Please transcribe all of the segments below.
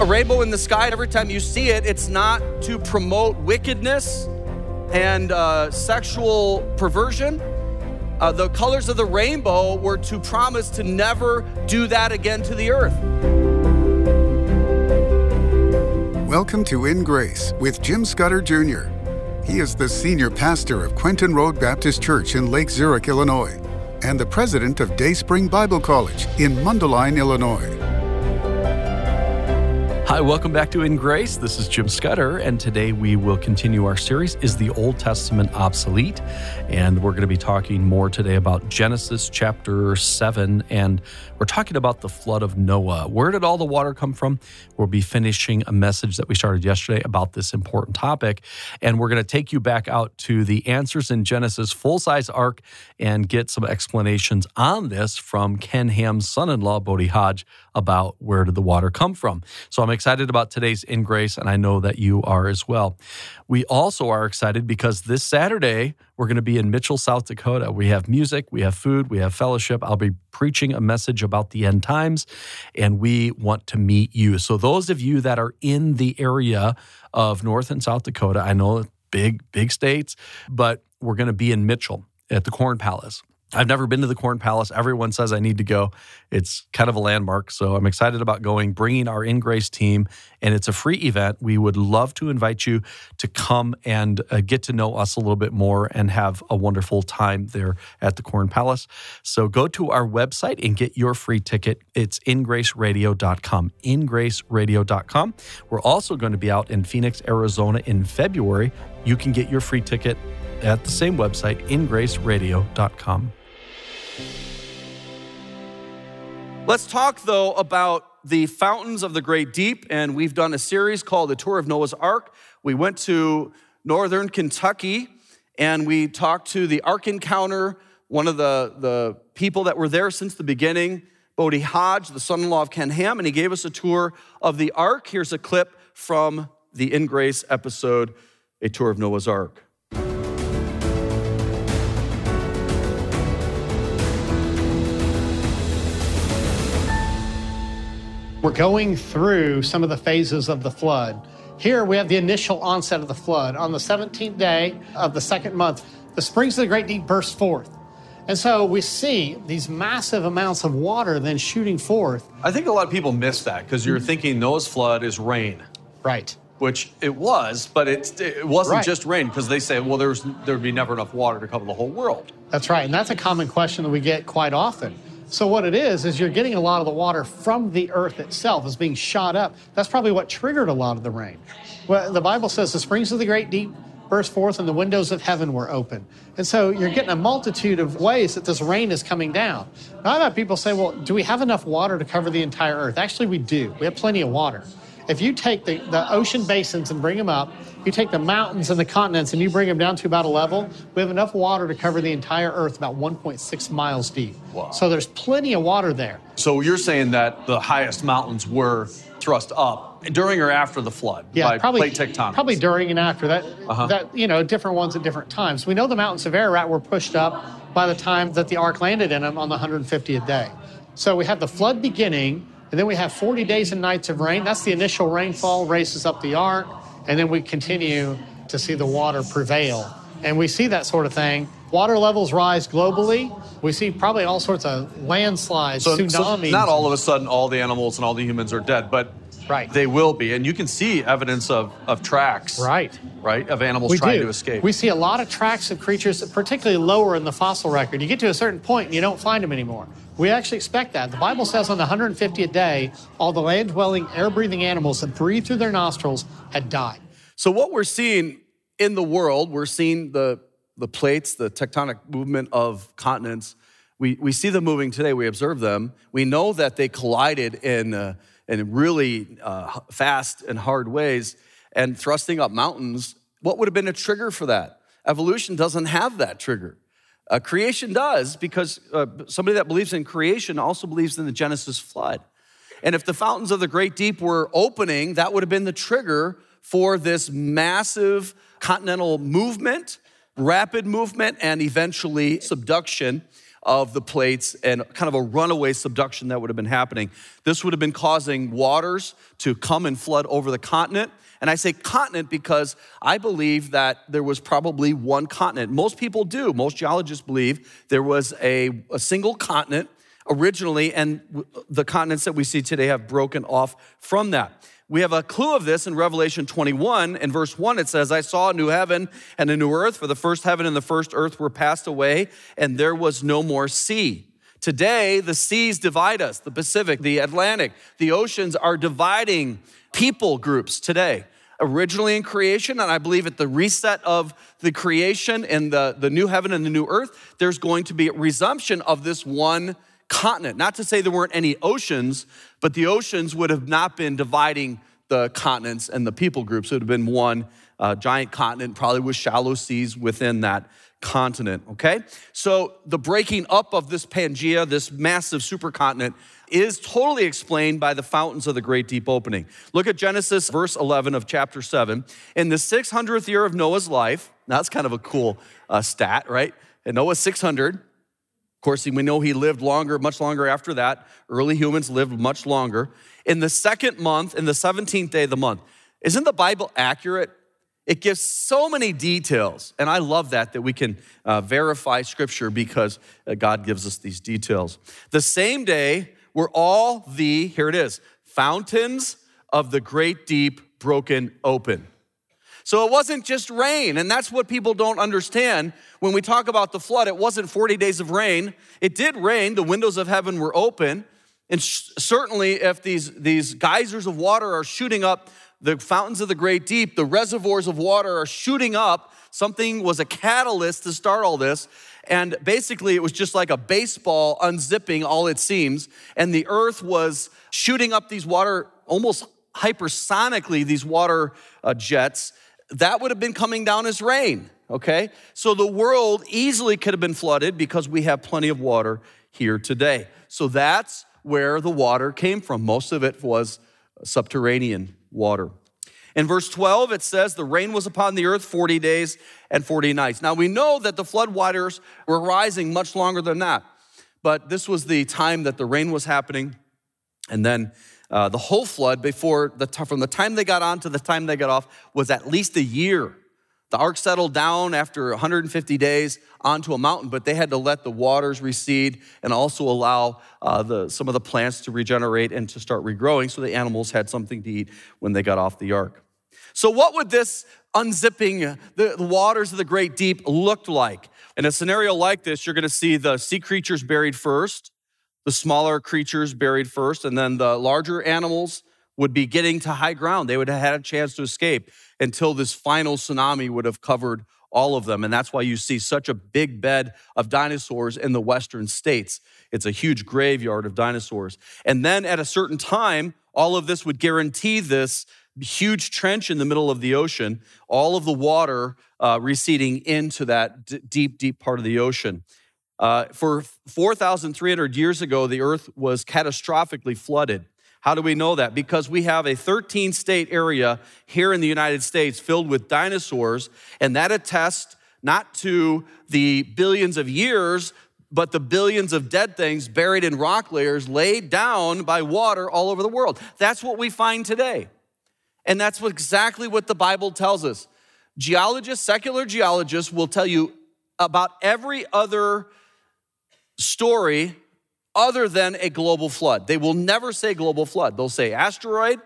A rainbow in the sky, every time you see it, it's not to promote wickedness and uh, sexual perversion. Uh, the colors of the rainbow were to promise to never do that again to the earth. Welcome to In Grace with Jim Scudder Jr. He is the senior pastor of Quentin Road Baptist Church in Lake Zurich, Illinois, and the president of Dayspring Bible College in Mundelein, Illinois. Hi, welcome back to In Grace. This is Jim Scudder, and today we will continue our series Is the Old Testament Obsolete? And we're going to be talking more today about Genesis chapter 7, and we're talking about the flood of Noah. Where did all the water come from? We'll be finishing a message that we started yesterday about this important topic, and we're going to take you back out to the Answers in Genesis full size ark and get some explanations on this from Ken Ham's son in law, Bodie Hodge, about where did the water come from. So I'm excited about today's In Grace, and I know that you are as well. We also are excited because this Saturday, we're going to be in Mitchell, South Dakota. We have music, we have food, we have fellowship. I'll be preaching a message about the end times, and we want to meet you. So, those of you that are in the area of North and South Dakota, I know big, big states, but we're going to be in Mitchell at the Corn Palace. I've never been to the Corn Palace. Everyone says I need to go. It's kind of a landmark. So I'm excited about going, bringing our In Grace team, and it's a free event. We would love to invite you to come and uh, get to know us a little bit more and have a wonderful time there at the Corn Palace. So go to our website and get your free ticket. It's ingraceradio.com. Ingraceradio.com. We're also going to be out in Phoenix, Arizona in February. You can get your free ticket at the same website, ingraceradio.com. Let's talk, though, about the fountains of the great deep. And we've done a series called The Tour of Noah's Ark. We went to northern Kentucky and we talked to the Ark Encounter, one of the, the people that were there since the beginning, Bodie Hodge, the son in law of Ken Ham, and he gave us a tour of the Ark. Here's a clip from the In Grace episode, A Tour of Noah's Ark. We're going through some of the phases of the flood. Here we have the initial onset of the flood. On the 17th day of the second month, the springs of the Great Deep burst forth. And so we see these massive amounts of water then shooting forth. I think a lot of people miss that because you're thinking Noah's flood is rain. Right. Which it was, but it, it wasn't Right. just rain because they say, well, there's there would be never enough water to cover the whole world. That's right. And that's a common question that we get quite often. So what it is is you're getting a lot of the water from the earth itself is being shot up. That's probably what triggered a lot of the rain. Well, the Bible says the springs of the great deep burst forth and the windows of heaven were open. And so you're getting a multitude of ways that this rain is coming down. Now I've had people say, well, do we have enough water to cover the entire earth? Actually, we do. We have plenty of water. If you take the, the ocean basins and bring them up, you take the mountains and the continents and you bring them down to about a level, we have enough water to cover the entire earth about 1.6 miles deep. Wow. So there's plenty of water there. So you're saying that the highest mountains were thrust up during or after the flood Yeah, by probably plate tectonics. Probably during and after that. Uh-huh. That you know, different ones at different times. We know the mountains of Ararat were pushed up by the time that the ark landed in them on the 150th day. So we have the flood beginning, and then we have 40 days and nights of rain. That's the initial rainfall, raises up the ark, and then we continue to see the water prevail. And we see that sort of thing. Water levels rise globally. We see probably all sorts of landslides, so, so tsunamis. not all of a sudden all the animals and all the humans are dead, but Right. they will be. And you can see evidence of, of tracks, Right. right, of animals we trying do. to escape. We see a lot of tracks of creatures, particularly lower in the fossil record. You get to a certain point and you don't find them anymore. We actually expect that. The Bible says on the 150th day, all the land dwelling, air breathing animals that breathe through their nostrils had died. So what we're seeing in the world, we're seeing the, the plates, the tectonic movement of continents. We, we see them moving today. We observe them. We know that they collided in, uh, in really uh, fast and hard ways and thrusting up mountains. What would have been a trigger for that? Evolution doesn't have that trigger. Uh, creation does because uh, somebody that believes in creation also believes in the Genesis flood. And if the fountains of the great deep were opening, that would have been the trigger for this massive continental movement, rapid movement, and eventually subduction of the plates and kind of a runaway subduction that would have been happening. This would have been causing waters to come and flood over the continent. And I say continent because I believe that there was probably one continent. Most people do. Most geologists believe there was a, a single continent originally, and the continents that we see today have broken off from that. We have a clue of this in Revelation 21. In verse 1, it says, I saw a new heaven and a new earth, for the first heaven and the first earth were passed away, and there was no more sea. Today, the seas divide us the Pacific, the Atlantic, the oceans are dividing people groups today. Originally in creation, and I believe at the reset of the creation and the, the new heaven and the new earth, there's going to be a resumption of this one continent. Not to say there weren't any oceans, but the oceans would have not been dividing the continents and the people groups. It would have been one uh, giant continent, probably with shallow seas within that continent, okay? So the breaking up of this Pangea, this massive supercontinent, is totally explained by the fountains of the great deep opening. Look at Genesis, verse 11 of chapter 7. In the 600th year of Noah's life, now that's kind of a cool uh, stat, right? And Noah 600, of course, we know he lived longer, much longer after that. Early humans lived much longer. In the second month, in the 17th day of the month, isn't the Bible accurate? It gives so many details. And I love that, that we can uh, verify scripture because uh, God gives us these details. The same day were all the, here it is, fountains of the great deep broken open. So it wasn't just rain, and that's what people don't understand. When we talk about the flood, it wasn't 40 days of rain. It did rain, the windows of heaven were open. And certainly, if these, these geysers of water are shooting up, the fountains of the great deep, the reservoirs of water are shooting up, something was a catalyst to start all this. And basically, it was just like a baseball unzipping all its seams. And the earth was shooting up these water almost hypersonically, these water uh, jets that would have been coming down as rain, okay? So the world easily could have been flooded because we have plenty of water here today. So that's where the water came from. Most of it was subterranean water. In verse 12, it says, The rain was upon the earth 40 days and 40 nights. Now we know that the flood waters were rising much longer than that, but this was the time that the rain was happening. And then uh, the whole flood before the from the time they got on to the time they got off was at least a year. The ark settled down after 150 days onto a mountain, but they had to let the waters recede and also allow uh, the, some of the plants to regenerate and to start regrowing so the animals had something to eat when they got off the ark. So, what would this unzipping the, the waters of the great deep look like? In a scenario like this, you're going to see the sea creatures buried first the smaller creatures buried first, and then the larger animals would be getting to high ground. They would have had a chance to escape until this final tsunami would have covered all of them. And that's why you see such a big bed of dinosaurs in the western states. It's a huge graveyard of dinosaurs. And then at a certain time, all of this would guarantee this huge trench in the middle of the ocean, all of the water uh, receding into that d- deep, deep part of the ocean. Uh, for 4,300 years ago, the earth was catastrophically flooded. How do we know that? Because we have a 13 state area here in the United States filled with dinosaurs, and that attests not to the billions of years, but the billions of dead things buried in rock layers laid down by water all over the world. That's what we find today. And that's what, exactly what the Bible tells us. Geologists, secular geologists, will tell you about every other story other than a global flood. They will never say global flood. They'll say asteroid.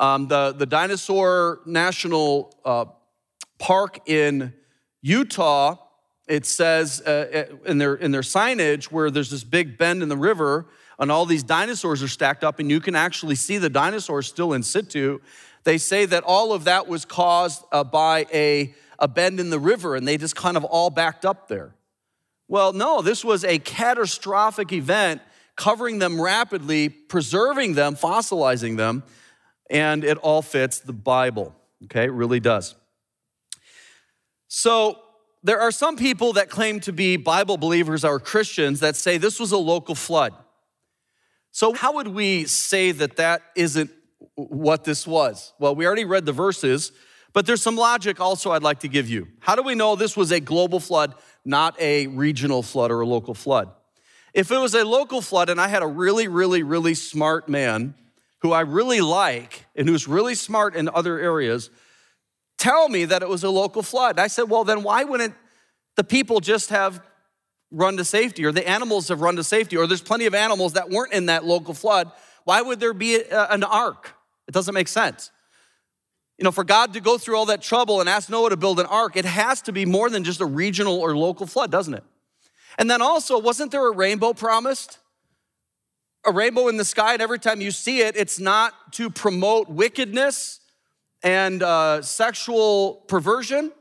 Um, the, the Dinosaur National uh, Park in Utah, it says uh, uh, in, their, in their signage where there's this big bend in the river and all these dinosaurs are stacked up and you can actually see the dinosaurs still in situ. They say that all of that was caused uh, by a, a bend in the river and they just kind of all backed up there. Well, no, this was a catastrophic event, covering them rapidly, preserving them, fossilizing them, and it all fits the Bible. Okay, it really does. So, there are some people that claim to be Bible believers or Christians that say this was a local flood. So, how would we say that that isn't what this was? Well, we already read the verses, But there's some logic also I'd like to give you. How do we know this was a global flood, not a regional flood or a local flood? If it was a local flood and I had a really, really, really smart man who I really like and who's really smart in other areas tell me that it was a local flood, I said, well, then why wouldn't the people just have run to safety or the animals have run to safety or there's plenty of animals that weren't in that local flood? Why would there be an ark? It doesn't make sense. You know, for God to go through all that trouble and ask Noah to build an ark, it has to be more than just a regional or local flood, doesn't it? And then also, wasn't there a rainbow promised? A rainbow in the sky, and every time you see it, it's not to promote wickedness and uh, sexual perversion.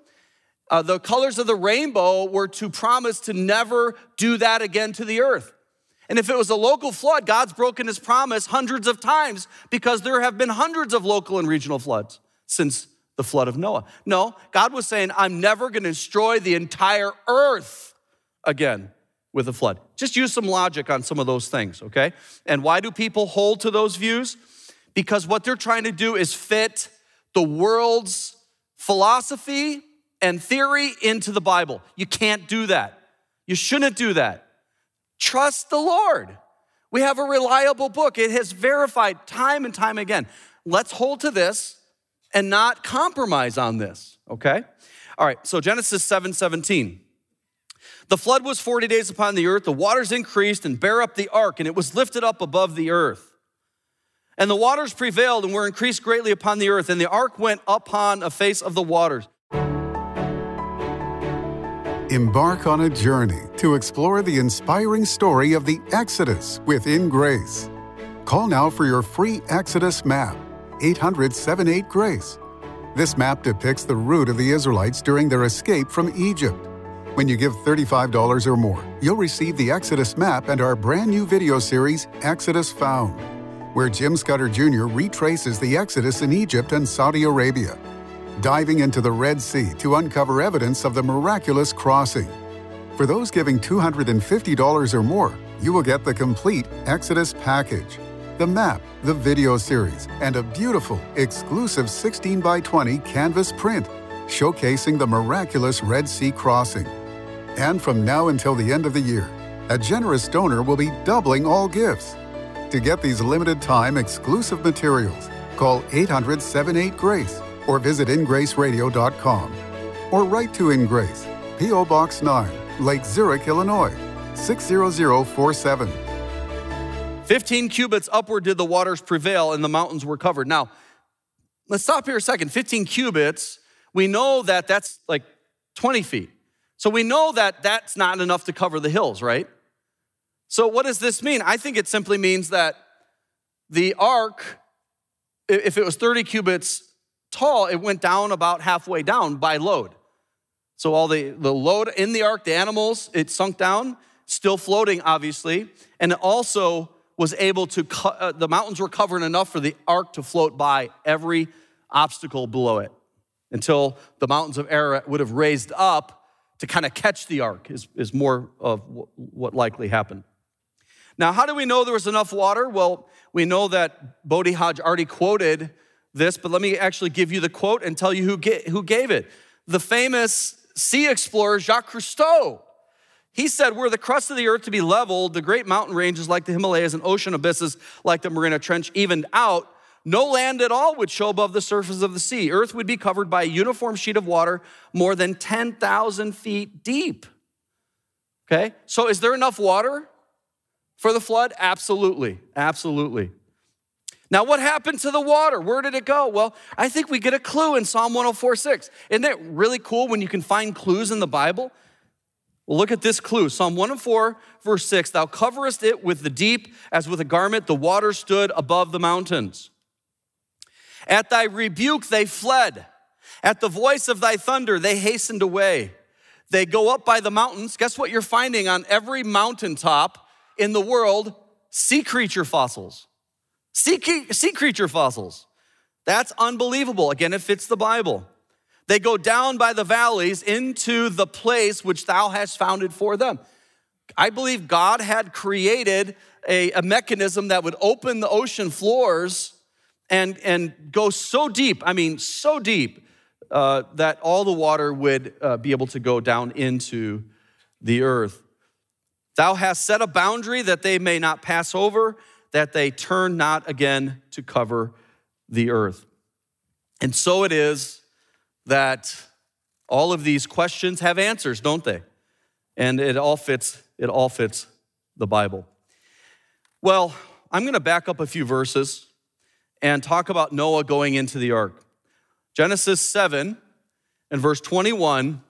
Uh, the colors of the rainbow were to promise to never do that again to the earth. And if it was a local flood, God's broken his promise hundreds of times because there have been hundreds of local and regional floods since the flood of Noah. No, God was saying, I'm never going to destroy the entire earth again with a flood. Just use some logic on some of those things, okay? And why do people hold to those views? Because what they're trying to do is fit the world's philosophy and theory into the Bible. You can't do that. You shouldn't do that. Trust the Lord. We have a reliable book. It has verified time and time again. Let's hold to this and not compromise on this, okay? All right, so Genesis 7 17. The flood was 40 days upon the earth. The waters increased and bare up the ark, and it was lifted up above the earth. And the waters prevailed and were increased greatly upon the earth, and the ark went upon a face of the waters. Embark on a journey to explore the inspiring story of the Exodus with In Grace. Call now for your free Exodus map, 800 78 Grace. This map depicts the route of the Israelites during their escape from Egypt. When you give $35 or more, you'll receive the Exodus map and our brand new video series, Exodus Found, where Jim Scudder Jr. retraces the Exodus in Egypt and Saudi Arabia diving into the Red Sea to uncover evidence of the miraculous crossing. For those giving $250 or more, you will get the complete Exodus package the map, the video series, and a beautiful, exclusive 16 by 20 canvas print showcasing the miraculous Red Sea crossing. And from now until the end of the year, a generous donor will be doubling all gifts. To get these limited time exclusive materials, call 800 78 Grace or visit ingraceradio.com. Or write to In Grace, P.O. Box 9, Lake Zurich, Illinois, 60047. 15 cubits upward did the waters prevail, and the mountains were covered. Now, let's stop here a second. 15 cubits, we know that that's like 20 feet. So we know that that's not enough to cover the hills, right? So what does this mean? I think it simply means that the ark, if it was 30 cubits tall, it went down about halfway down by load. So all the, the load in the ark, the animals, it sunk down, still floating, obviously. And also was able to, uh, the mountains were covered enough for the ark to float by every obstacle below it until the mountains of Ararat would have raised up to kind of catch the ark, is, is more of what likely happened. Now, how do we know there was enough water? Well, we know that Bodie Hodge already quoted this, but let me actually give you the quote and tell you who, who gave it. The famous sea explorer Jacques Cousteau. He said, Were the crust of the earth to be leveled, the great mountain ranges like the Himalayas and ocean abysses like the Mariana Trench evened out, no land at all would show above the surface of the sea. Earth would be covered by a uniform sheet of water more than 10,000 feet deep. Okay, so is there enough water for the flood? Absolutely, absolutely. Now, what happened to the water? Where did it go? Well, I think we get a clue in Psalm 104 6. Isn't it really cool when you can find clues in the Bible? Well, look at this clue Psalm 104, verse 6 Thou coverest it with the deep as with a garment, the water stood above the mountains. At thy rebuke they fled. At the voice of thy thunder they hastened away. They go up by the mountains. Guess what you're finding on every mountaintop in the world? Sea creature fossils. Sea, sea creature fossils. That's unbelievable. Again, it fits the Bible. They go down by the valleys into the place which thou hast founded for them. I believe God had created a, a mechanism that would open the ocean floors and, and go so deep, I mean, so deep, uh, that all the water would uh, be able to go down into the earth. Thou hast set a boundary that they may not pass over, that they turn not again to cover the earth. And so it is that all of these questions have answers, don't they? And it all fits, it all fits the Bible. Well, I'm going to back up a few verses and talk about Noah going into the ark. Genesis 7 and verse 21,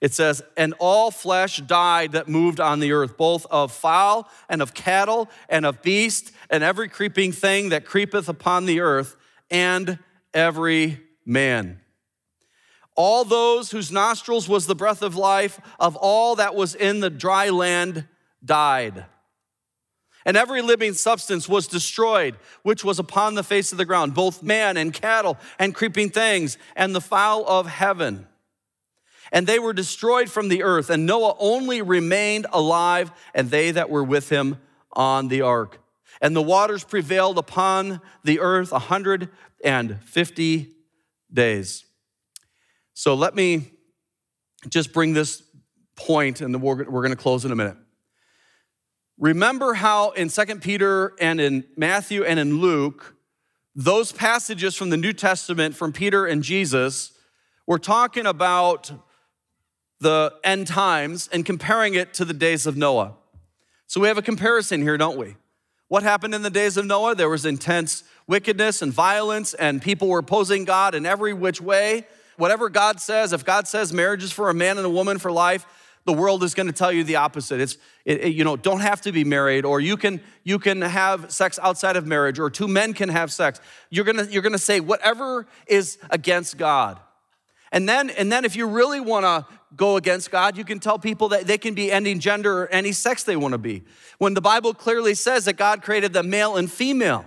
it says, And all flesh died that moved on the earth, both of fowl and of cattle and of beast and every creeping thing that creepeth upon the earth, and every man. All those whose nostrils was the breath of life, of all that was in the dry land, died and every living substance was destroyed, which was upon the face of the ground, both man and cattle and creeping things and the fowl of heaven. And they were destroyed from the earth, and Noah only remained alive, and they that were with him on the ark. And the waters prevailed upon the earth a 150 days. So let me just bring this point, and we're, going to close in a minute. Remember how in 2 Peter and in Matthew and in Luke, those passages from the New Testament from Peter and Jesus were talking about the end times and comparing it to the days of Noah. So we have a comparison here, don't we? What happened in the days of Noah? There was intense wickedness and violence, and people were opposing God in every which way. Whatever God says, if God says marriage is for a man and a woman for life, the world is going to tell you the opposite. It's, it, it, you know, don't have to be married, or you can, you can have sex outside of marriage, or two men can have sex. You're to, you're to say whatever is against God. And then, and then if you really want to go against God, you can tell people that they can be ending gender or any sex they want to be. When the Bible clearly says that God created the male and female.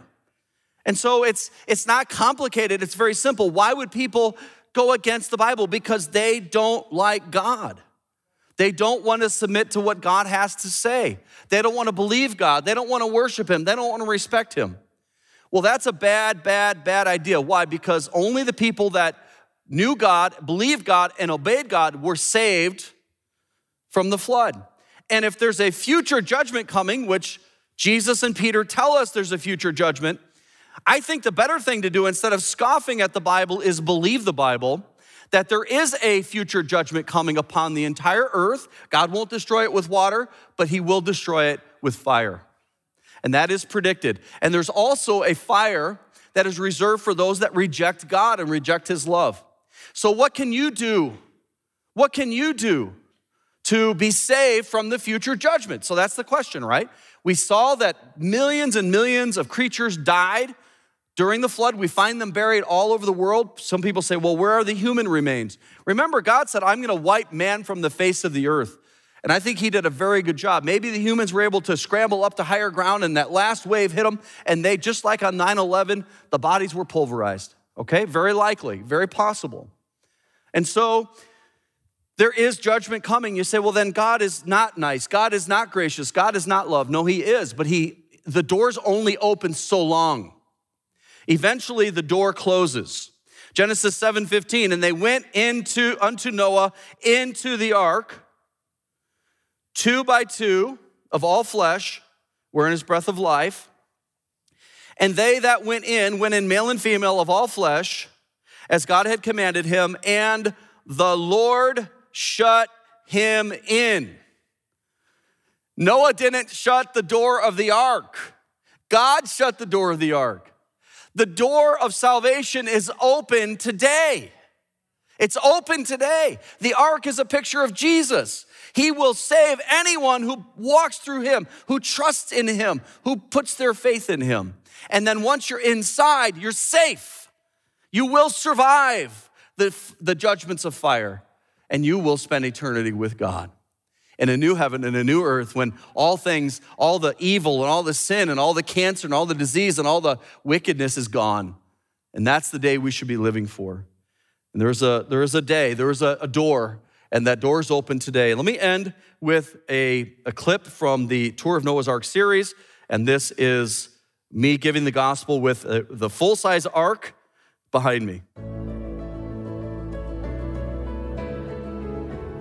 And so it's, it's not complicated, it's very simple. Why would people go against the Bible? Because they don't like God. They don't want to submit to what God has to say. They don't want to believe God. They don't want to worship Him. They don't want to respect Him. Well, that's a bad, bad, bad idea. Why? Because only the people that knew God, believed God, and obeyed God were saved from the flood. And if there's a future judgment coming, which Jesus and Peter tell us there's a future judgment, I think the better thing to do instead of scoffing at the Bible is believe the Bible that there is a future judgment coming upon the entire earth. God won't destroy it with water, but He will destroy it with fire. And that is predicted. And there's also a fire that is reserved for those that reject God and reject His love. So, what can you do? What can you do to be saved from the future judgment? So, that's the question, right? We saw that millions and millions of creatures died during the flood, we find them buried all over the world. Some people say, well, where are the human remains? Remember, God said, I'm going to wipe man from the face of the earth. And I think he did a very good job. Maybe the humans were able to scramble up to higher ground and that last wave hit them, and they, just like on 9 11, the bodies were pulverized. Okay? Very likely, very possible. And so, there is judgment coming. You say, well, then God is not nice. God is not gracious. God is not love. No, he is, but he, the door's only open so long. Eventually the door closes. Genesis 7:15 and they went into unto Noah into the ark. Two by two of all flesh were in his breath of life. And they that went in went in male and female of all flesh as God had commanded him and the Lord shut him in. Noah didn't shut the door of the ark. God shut the door of the ark the door of salvation is open today. It's open today. The ark is a picture of Jesus. He will save anyone who walks through him, who trusts in him, who puts their faith in him. And then once you're inside, you're safe. You will survive the, the judgments of fire, and you will spend eternity with God in a new heaven and a new earth when all things, all the evil and all the sin and all the cancer and all the disease and all the wickedness is gone. And that's the day we should be living for. And there's a, there is a day, there is a, a door, and that door is open today. Let me end with a, a clip from the Tour of Noah's Ark series. And this is me giving the gospel with a, uh, the full size ark behind me.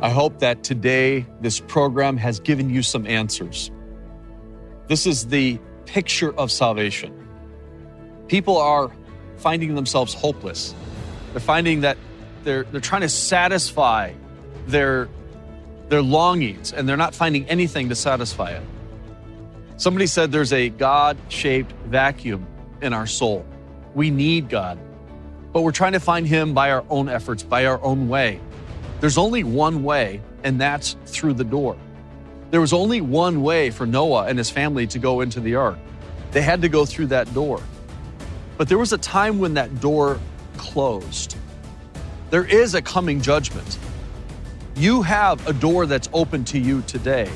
I hope that today this program has given you some answers. This is the picture of salvation. People are finding themselves hopeless. They're finding that they're, they're trying to satisfy their, their longings and they're not finding anything to satisfy it. Somebody said there's a God shaped vacuum in our soul. We need God, but we're trying to find Him by our own efforts, by our own way. There's only one way, and that's through the door. There was only one way for Noah and his family to go into the ark. They had to go through that door. But there was a time when that door closed. There is a coming judgment. You have a door that's open to you today.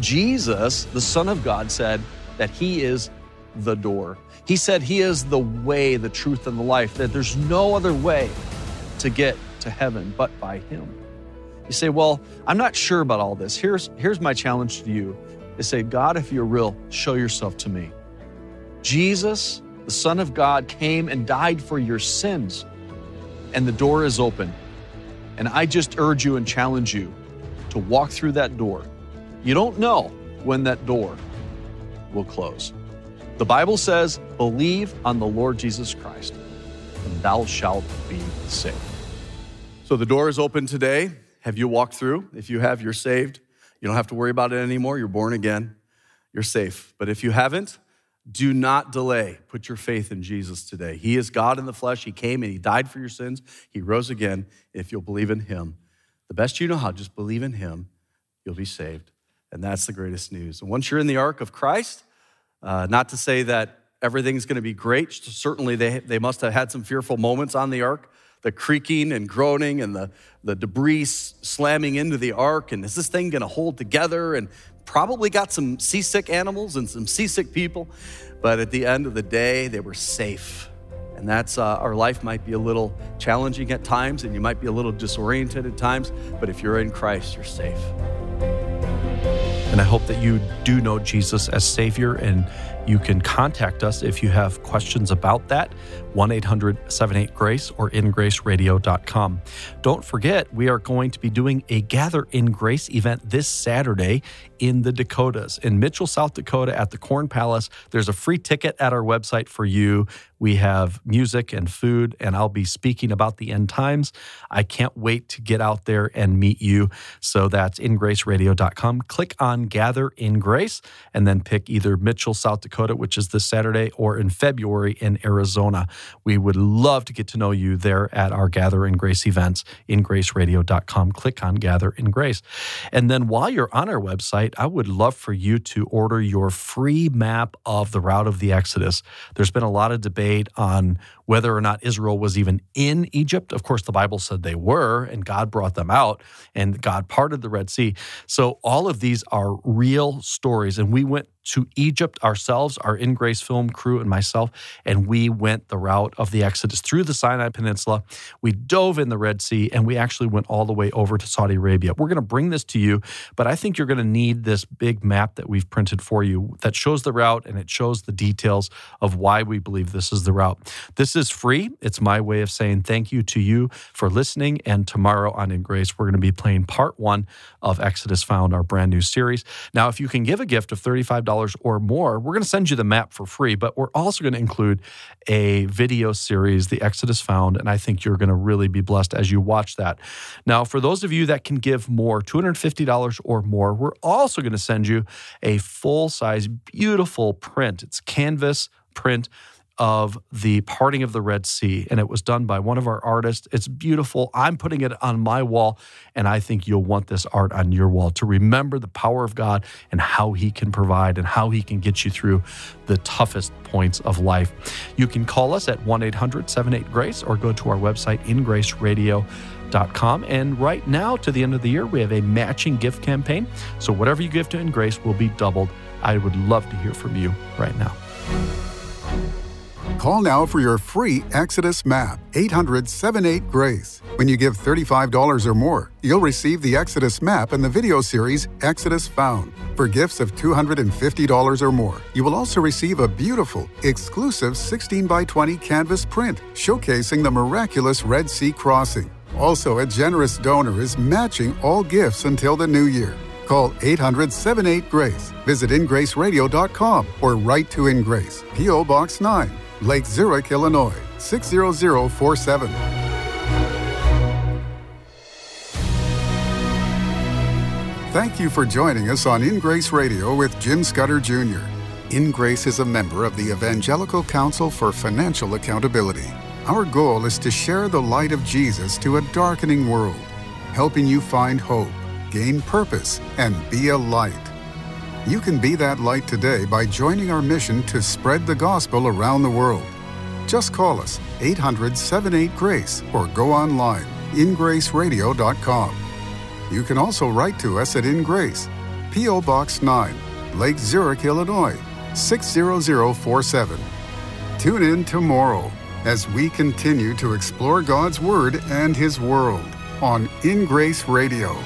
Jesus, the Son of God, said that He is the door. He said He is the way, the truth, and the life, that there's no other way to get to heaven but by Him. You say, Well, I'm not sure about all this. Here's, here's my challenge to you is say, God, if you're real, show yourself to me. Jesus, the Son of God, came and died for your sins, and the door is open. And I just urge you and challenge you to walk through that door. You don't know when that door will close. The Bible says, Believe on the Lord Jesus Christ, and thou shalt be saved. So the door is open today. Have you walked through? If you have, you're saved. You don't have to worry about it anymore. You're born again. You're safe. But if you haven't, do not delay. Put your faith in Jesus today. He is God in the flesh. He came and He died for your sins. He rose again. If you'll believe in Him, the best you know how, just believe in Him, you'll be saved. And that's the greatest news. And once you're in the ark of Christ, uh, not to say that everything's going to be great. Certainly, they, they must have had some fearful moments on the ark the creaking and groaning and the, the debris slamming into the ark. And is this thing going to hold together? And probably got some seasick animals and some seasick people. But at the end of the day, they were safe. And that's uh, our life might be a little challenging at times, and you might be a little disoriented at times. But if you're in Christ, you're safe. And I hope that you do know Jesus as Savior and you can contact us if you have questions about that. 1 800 78 Grace or ingraceradio.com. Don't forget, we are going to be doing a Gather in Grace event this Saturday in the Dakotas, in Mitchell, South Dakota at the Corn Palace. There's a free ticket at our website for you. We have music and food, and I'll be speaking about the end times. I can't wait to get out there and meet you. So that's ingraceradio.com. Click on Gather in Grace and then pick either Mitchell, South Dakota, which is this Saturday, or in February in Arizona. We would love to get to know you there at our Gather in Grace events, ingraceradio.com. Click on Gather in Grace. And then while you're on our website, I would love for you to order your free map of the route of the Exodus. There's been a lot of debate on whether or not Israel was even in Egypt. Of course, the Bible said they were, and God brought them out, and God parted the Red Sea. So all of these are real stories. And we went to Egypt ourselves, our In Grace film crew and myself, and we went the route of the Exodus through the Sinai Peninsula. We dove in the Red Sea and we actually went all the way over to Saudi Arabia. We're going to bring this to you, but I think you're going to need this big map that we've printed for you that shows the route and it shows the details of why we believe this is the route. This is free. It's my way of saying thank you to you for listening. And tomorrow on In Grace, we're going to be playing part one of Exodus Found, our brand new series. Now, if you can give a gift of $35, $5 or more, we're going to send you the map for free, but we're also going to include a video series, The Exodus Found, and I think you're going to really be blessed as you watch that. Now, for those of you that can give more, $250 or more, we're also going to send you a full size, beautiful print. It's canvas print of the parting of the Red Sea, and it was done by one of our artists. It's beautiful. I'm putting it on my wall, and I think you'll want this art on your wall to remember the power of God and how He can provide and how He can get you through the toughest points of life. You can call us at 1 800 78 Grace or go to our website, ingraceradio.com. And right now, to the end of the year, we have a matching gift campaign. So whatever you give to In Grace will be doubled. I would love to hear from you right now. Call now for your free Exodus map, 800 78 Grace. When you give $35 or more, you'll receive the Exodus map and the video series Exodus Found. For gifts of $250 or more, you will also receive a beautiful, exclusive 16 by 20 canvas print showcasing the miraculous Red Sea crossing. Also, a generous donor is matching all gifts until the new year. Call 800 78 Grace. Visit ingraceradio.com or write to In Grace, P.O. Box 9, Lake Zurich, Illinois 60047. Thank you for joining us on In Grace Radio with Jim Scudder Jr. In Grace is a member of the Evangelical Council for Financial Accountability. Our goal is to share the light of Jesus to a darkening world, helping you find hope, gain purpose, and be a light. You can be that light today by joining our mission to spread the gospel around the world. Just call us 800 78 Grace or go online ingraceradio.com. You can also write to us at In Grace, P.O. Box 9, Lake Zurich, Illinois 60047. Tune in tomorrow as we continue to explore God's Word and His world on In Grace Radio.